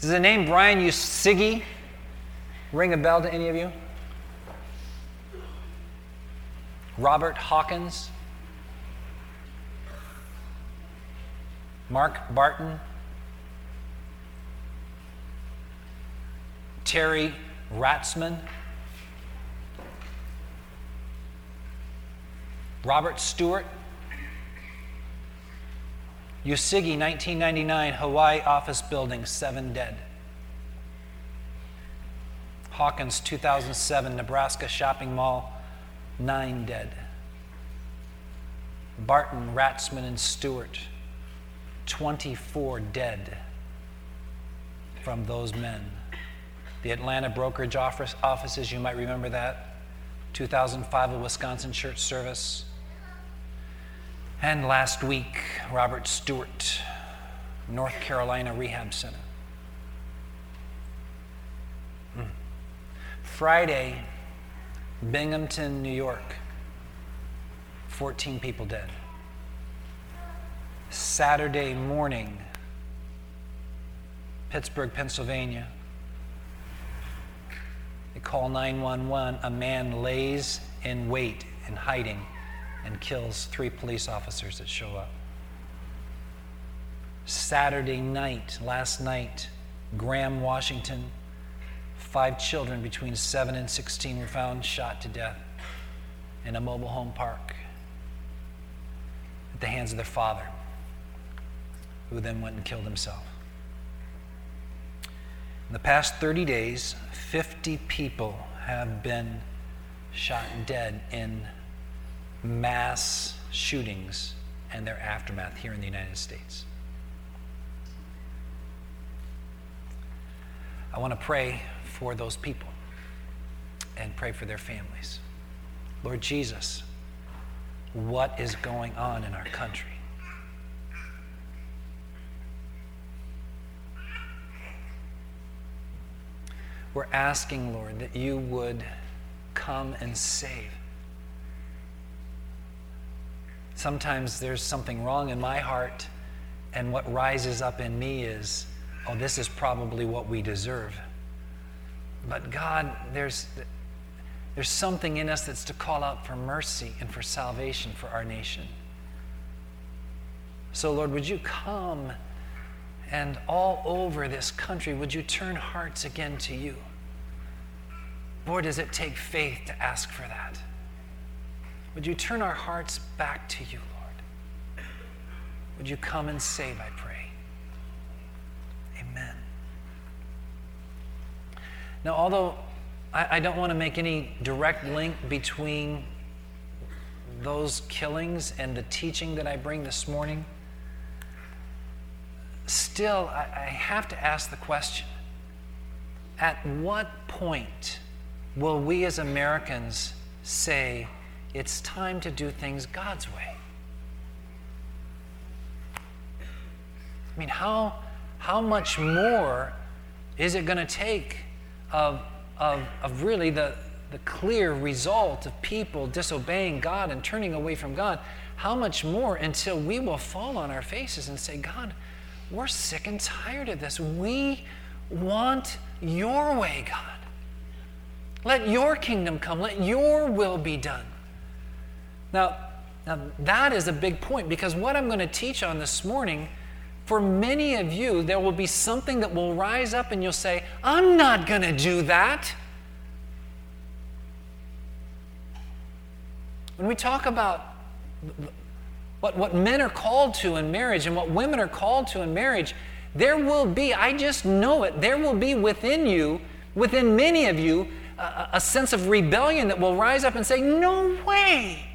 Does the name Brian Uyesugi ring a bell to any of you? Robert Hawkins? Mark Barton? Terry Ratzmann? Robert Stewart? Uyesugi, 1999, Hawaii office building, seven dead. Hawkins, 2007, Nebraska shopping mall, nine dead. Barton, Ratzmann, and Stewart, 24 dead from those men. The Atlanta brokerage office, offices, you might remember that. 2005, a Wisconsin church service. And last week, Robert Stewart, North Carolina Rehab Center. Hmm. Friday, Binghamton, New York, 14 people dead. Saturday morning, Pittsburgh, Pennsylvania, they call 911. A man lays in wait in hiding and kills three police officers that show up. Saturday night, last night, Graham, Washington, five children between 7 and 16 were found shot to death in a mobile home park at the hands of their father, who then went and killed himself. In the past 30 days, 50 people have been shot dead in mass shootings and their aftermath here in the United States. I want to pray for those people and pray for their families. Lord Jesus, what is going on in our country? We're asking, Lord, that you would come and save. Sometimes there's something wrong in my heart, and what rises up in me is, oh, this is probably what we deserve. But God, there's, there's something in us that's to call out for mercy and for salvation for our nation. So, Lord, would you come and all over this country, would you turn hearts again to you? Lord, does it take faith to ask for that? Would you turn our hearts back to you, Lord? Would you come and save, I pray? Amen. Now, although I, I don't want to make any direct link between those killings and the teaching that I bring this morning, still, I, I have to ask the question at what point will we as Americans say, it's time to do things God's way. I mean, how, how much more is it going to take of, of, of really the, the clear result of people disobeying God and turning away from God? How much more until we will fall on our faces and say, God, we're sick and tired of this. We want your way, God. Let your kingdom come. Let your will be done. Now, now, that is a big point because what I'm going to teach on this morning, for many of you, there will be something that will rise up and you'll say, I'm not going to do that. When we talk about what, what men are called to in marriage and what women are called to in marriage, there will be, I just know it, there will be within you, within many of you, a, a sense of rebellion that will rise up and say, No way.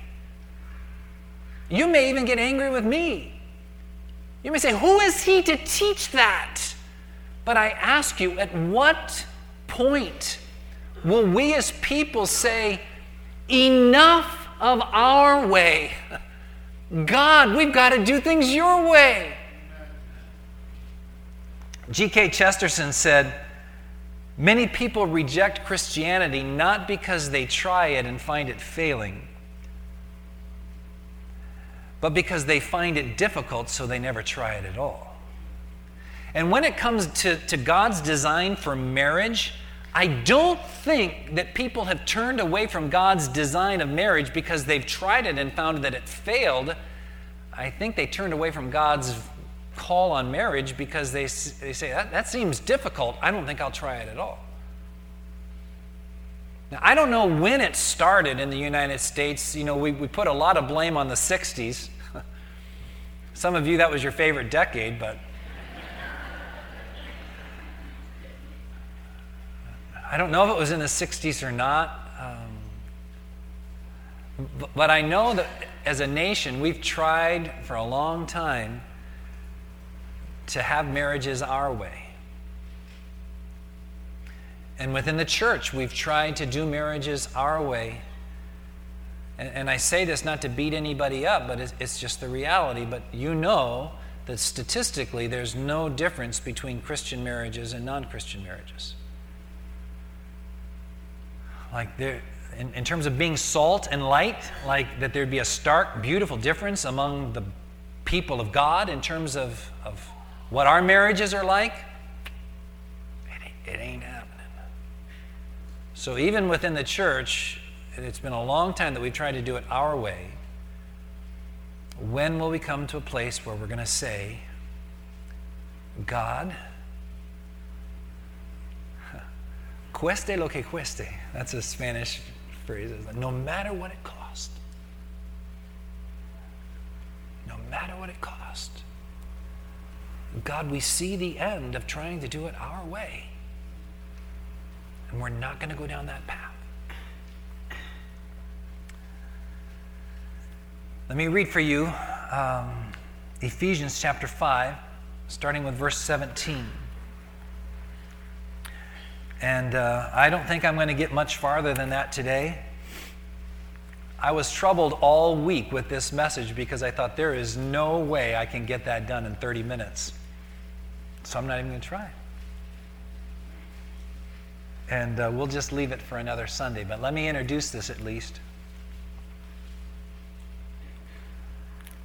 You may even get angry with me. You may say, Who is he to teach that? But I ask you, at what point will we as people say, Enough of our way? God, we've got to do things your way. G.K. Chesterton said, Many people reject Christianity not because they try it and find it failing but because they find it difficult, so they never try it at all. And when it comes to, to God's design for marriage, I don't think that people have turned away from God's design of marriage because they've tried it and found that it failed. I think they turned away from God's call on marriage because they, they say, that, that seems difficult. I don't think I'll try it at all. Now, I don't know when it started in the United States. You know, we, we put a lot of blame on the 60s. Some of you, that was your favorite decade, but I don't know if it was in the 60s or not. Um, but I know that as a nation, we've tried for a long time to have marriages our way. And within the church, we've tried to do marriages our way. And, and I say this not to beat anybody up, but it's, it's just the reality. But you know that statistically, there's no difference between Christian marriages and non Christian marriages. Like there, in, in terms of being salt and light, like that there'd be a stark, beautiful difference among the people of God in terms of, of what our marriages are like. It it ain't happening. So even within the church, it's been a long time that we've tried to do it our way. When will we come to a place where we're going to say, God, Cueste lo que cueste. That's a Spanish phrase. No matter what it cost. No matter what it cost. God, we see the end of trying to do it our way. And we're not going to go down that path. Let me read for you um, Ephesians chapter 5, starting with verse 17. And uh, I don't think I'm going to get much farther than that today. I was troubled all week with this message because I thought there is no way I can get that done in 30 minutes. So I'm not even going to try. And uh, we'll just leave it for another Sunday. But let me introduce this at least.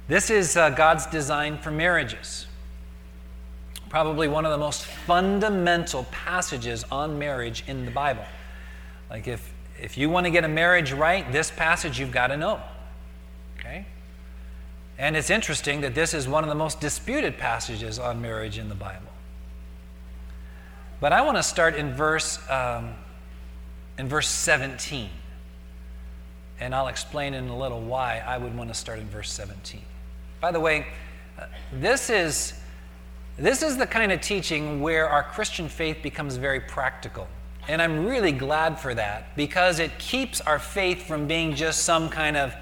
This is uh, God's design for marriages probably one of the most fundamental passages on marriage in the Bible. Like if if you want to get a marriage right, this passage you've got to know. Okay? And it's interesting that this is one of the most disputed passages on marriage in the Bible. But I want to start in verse um, in verse 17. And I'll explain in a little why I would want to start in verse 17. By the way, uh, this is this is the kind of teaching where our Christian faith becomes very practical. And I'm really glad for that because it keeps our faith from being just some kind of,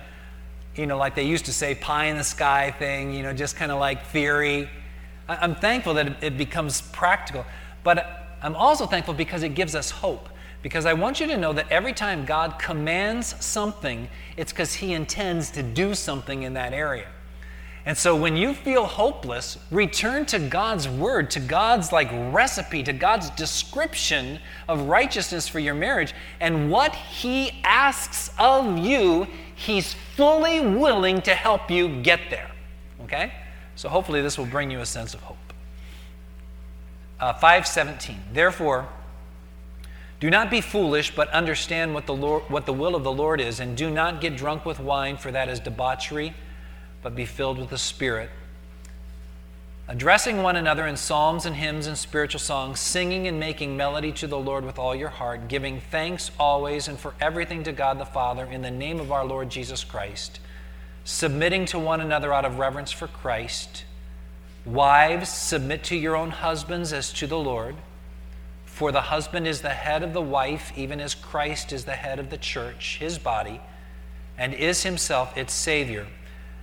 you know, like they used to say, pie in the sky thing, you know, just kind of like theory. I'm thankful that it becomes practical. But I'm also thankful because it gives us hope. Because I want you to know that every time God commands something, it's because He intends to do something in that area. And so when you feel hopeless, return to God's word, to God's like recipe, to God's description of righteousness for your marriage. And what he asks of you, he's fully willing to help you get there. Okay? So hopefully this will bring you a sense of hope. Uh, 517. Therefore, do not be foolish, but understand what the, Lord, what the will of the Lord is, and do not get drunk with wine, for that is debauchery but be filled with the Spirit. Addressing one another in psalms and hymns and spiritual songs, singing and making melody to the Lord with all your heart, giving thanks always and for everything to God the Father in the name of our Lord Jesus Christ, submitting to one another out of reverence for Christ. Wives, submit to your own husbands as to the Lord. For the husband is the head of the wife, even as Christ is the head of the church, his body, and is himself its Savior.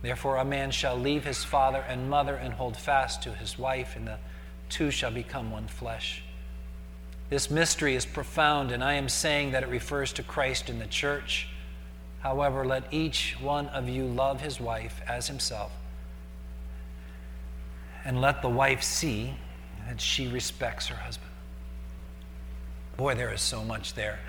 Therefore, a man shall leave his father and mother and hold fast to his wife, and the two shall become one flesh. This mystery is profound, and I am saying that it refers to Christ and the church. However, let each one of you love his wife as himself, and let the wife see that she respects her husband. Boy, there is so much there.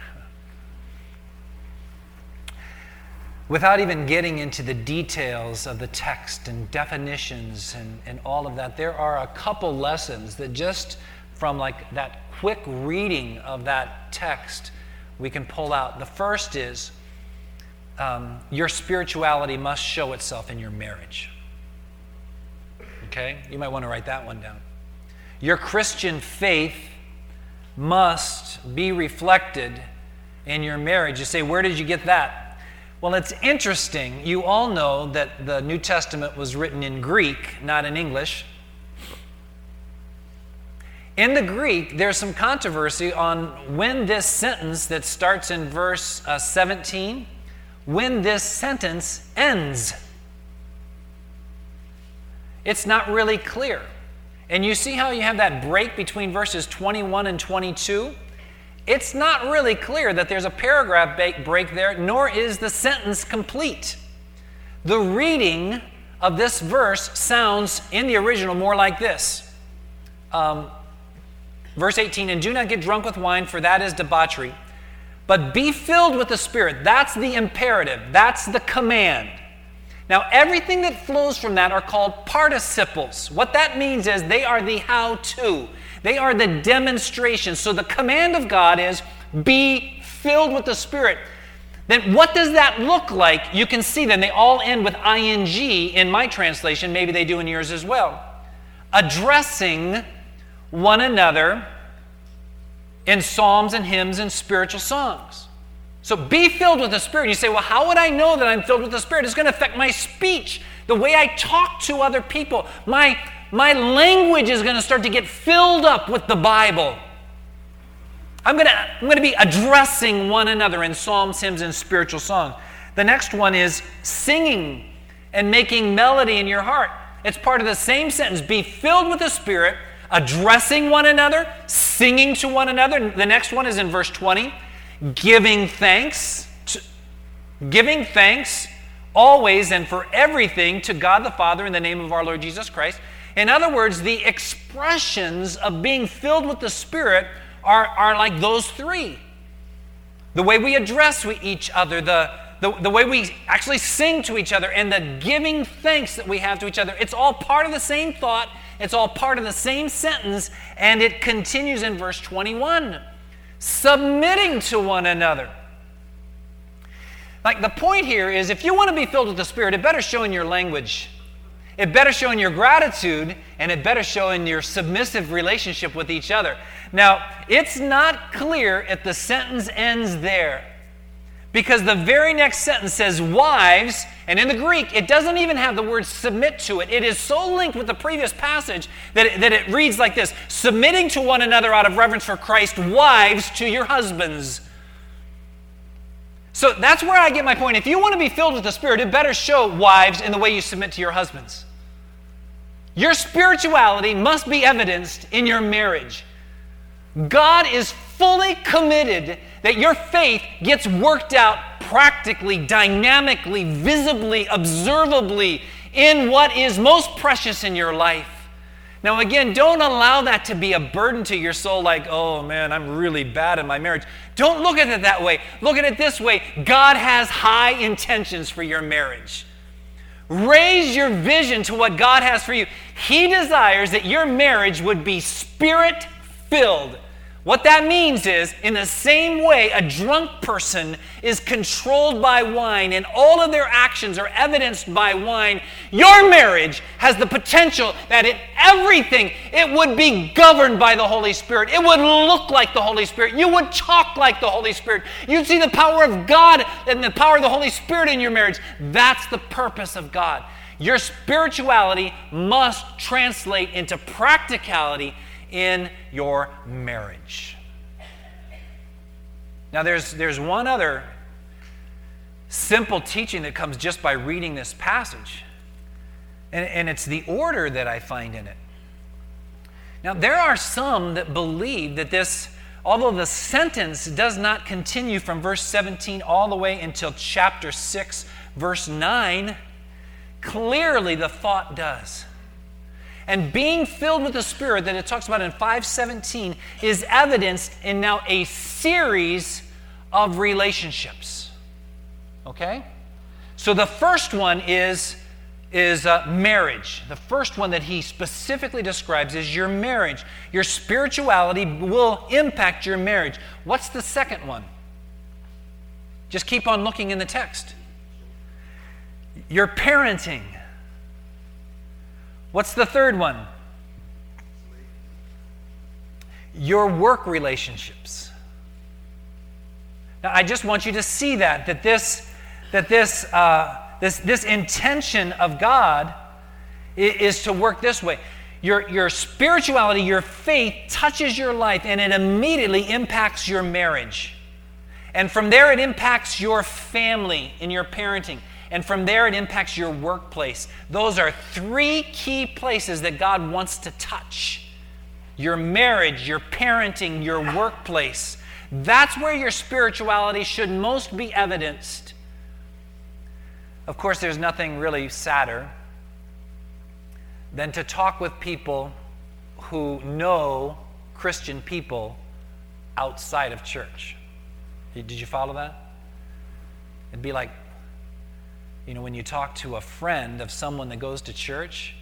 Without even getting into the details of the text and definitions and, and all of that, there are a couple lessons that just from like that quick reading of that text we can pull out. The first is um, your spirituality must show itself in your marriage. Okay? You might want to write that one down. Your Christian faith must be reflected in your marriage. You say, Where did you get that? Well, it's interesting. You all know that the New Testament was written in Greek, not in English. In the Greek, there's some controversy on when this sentence that starts in verse uh, 17, when this sentence ends. It's not really clear. And you see how you have that break between verses 21 and 22? It's not really clear that there's a paragraph break there, nor is the sentence complete. The reading of this verse sounds in the original more like this. Um, verse 18, and do not get drunk with wine, for that is debauchery, but be filled with the Spirit. That's the imperative, that's the command. Now, everything that flows from that are called participles. What that means is they are the how to. They are the demonstration. So the command of God is be filled with the Spirit. Then what does that look like? You can see them. they all end with ing in my translation. Maybe they do in yours as well. Addressing one another in psalms and hymns and spiritual songs. So be filled with the Spirit. You say, well, how would I know that I'm filled with the Spirit? It's going to affect my speech, the way I talk to other people, my my language is going to start to get filled up with the Bible. I'm going to, I'm going to be addressing one another in psalms, hymns, and spiritual songs. The next one is singing and making melody in your heart. It's part of the same sentence be filled with the Spirit, addressing one another, singing to one another. The next one is in verse 20 giving thanks. To, giving thanks always and for everything to God the Father in the name of our Lord Jesus Christ. In other words, the expressions of being filled with the Spirit are, are like those three. The way we address each other, the, the, the way we actually sing to each other, and the giving thanks that we have to each other. It's all part of the same thought, it's all part of the same sentence, and it continues in verse 21 submitting to one another. Like the point here is if you want to be filled with the Spirit, it better show in your language. It better show in your gratitude and it better show in your submissive relationship with each other. Now, it's not clear if the sentence ends there. Because the very next sentence says, Wives, and in the Greek, it doesn't even have the word submit to it. It is so linked with the previous passage that it, that it reads like this Submitting to one another out of reverence for Christ, wives to your husbands. So that's where I get my point. If you want to be filled with the Spirit, it better show wives in the way you submit to your husbands. Your spirituality must be evidenced in your marriage. God is fully committed that your faith gets worked out practically, dynamically, visibly, observably in what is most precious in your life. Now, again, don't allow that to be a burden to your soul, like, oh man, I'm really bad in my marriage. Don't look at it that way. Look at it this way God has high intentions for your marriage. Raise your vision to what God has for you. He desires that your marriage would be spirit filled, What that means is, in the same way a drunk person is controlled by wine and all of their actions are evidenced by wine, your marriage has the potential that in everything it would be governed by the Holy Spirit. It would look like the Holy Spirit. You would talk like the Holy Spirit. You'd see the power of God and the power of the Holy Spirit in your marriage. That's the purpose of God. Your spirituality must translate into practicality in your marriage. Now, there's, there's one other simple teaching that comes just by reading this passage, and, and it's the order that I find in it. Now, there are some that believe that this, although the sentence does not continue from verse 17 all the way until chapter 6, verse 9, clearly the thought does. And being filled with the Spirit that it talks about in 517 is evidenced in now a series of relationships. Okay? So the first one is, is uh, marriage. The first one that he specifically describes is your marriage. Your spirituality will impact your marriage. What's the second one? Just keep on looking in the text. Your parenting. What's the third one? Your work relationships. Now, I just want you to see that, that this, that this, uh, this, this intention of God is to work this way. Your, your spirituality, your faith touches your life and it immediately impacts your marriage. And from there, it impacts your family in your parenting. And from there, it impacts your workplace. Those are three key places that God wants to touch your marriage, your parenting, your workplace. That's where your spirituality should most be evidenced. Of course, there's nothing really sadder than to talk with people who know Christian people outside of church. Did you follow that? It'd be like you know, when you talk to a friend of someone that goes to church,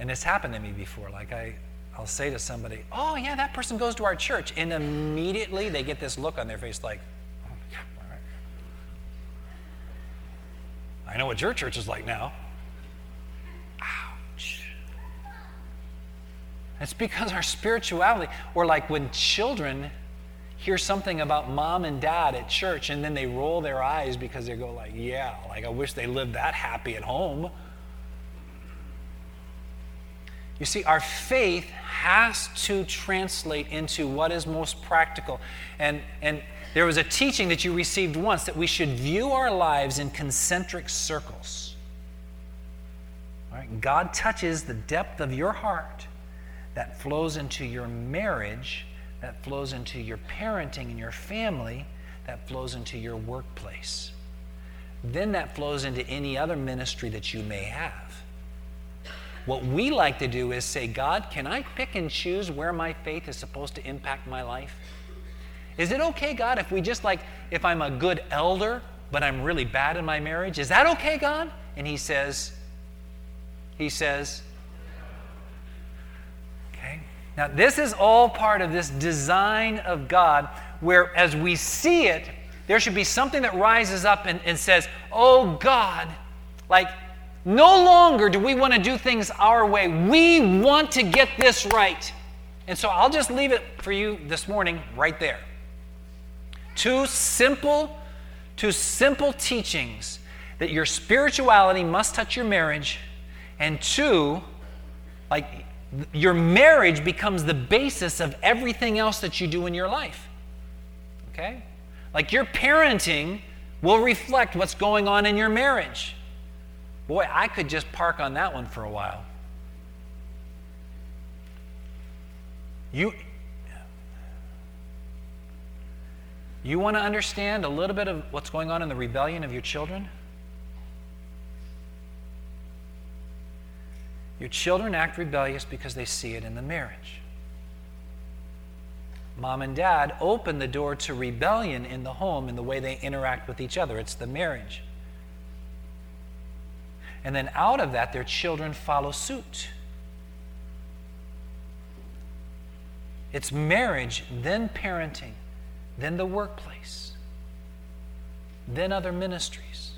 and it's happened to me before, like I, I'll say to somebody, Oh, yeah, that person goes to our church. And immediately they get this look on their face like, oh, all right. I know what your church is like now. Ouch. It's because our spirituality, or like when children hear something about mom and dad at church and then they roll their eyes because they go like yeah like i wish they lived that happy at home. You see our faith has to translate into what is most practical. And and there was a teaching that you received once that we should view our lives in concentric circles. All right? God touches the depth of your heart that flows into your marriage that flows into your parenting and your family, that flows into your workplace. Then that flows into any other ministry that you may have. What we like to do is say, God, can I pick and choose where my faith is supposed to impact my life? Is it okay, God, if we just like, if I'm a good elder, but I'm really bad in my marriage? Is that okay, God? And he says, he says, now, this is all part of this design of God, where as we see it, there should be something that rises up and, and says, Oh God, like, no longer do we want to do things our way. We want to get this right. And so I'll just leave it for you this morning right there. Two simple, two simple teachings that your spirituality must touch your marriage, and two, like your marriage becomes the basis of everything else that you do in your life. Okay? Like your parenting will reflect what's going on in your marriage. Boy, I could just park on that one for a while. You, you want to understand a little bit of what's going on in the rebellion of your children? Your children act rebellious because they see it in the marriage. Mom and dad open the door to rebellion in the home in the way they interact with each other. It's the marriage. And then out of that, their children follow suit. It's marriage, then parenting, then the workplace, then other ministries.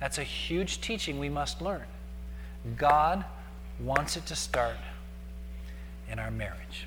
That's a huge teaching we must learn. God wants it to start in our marriage.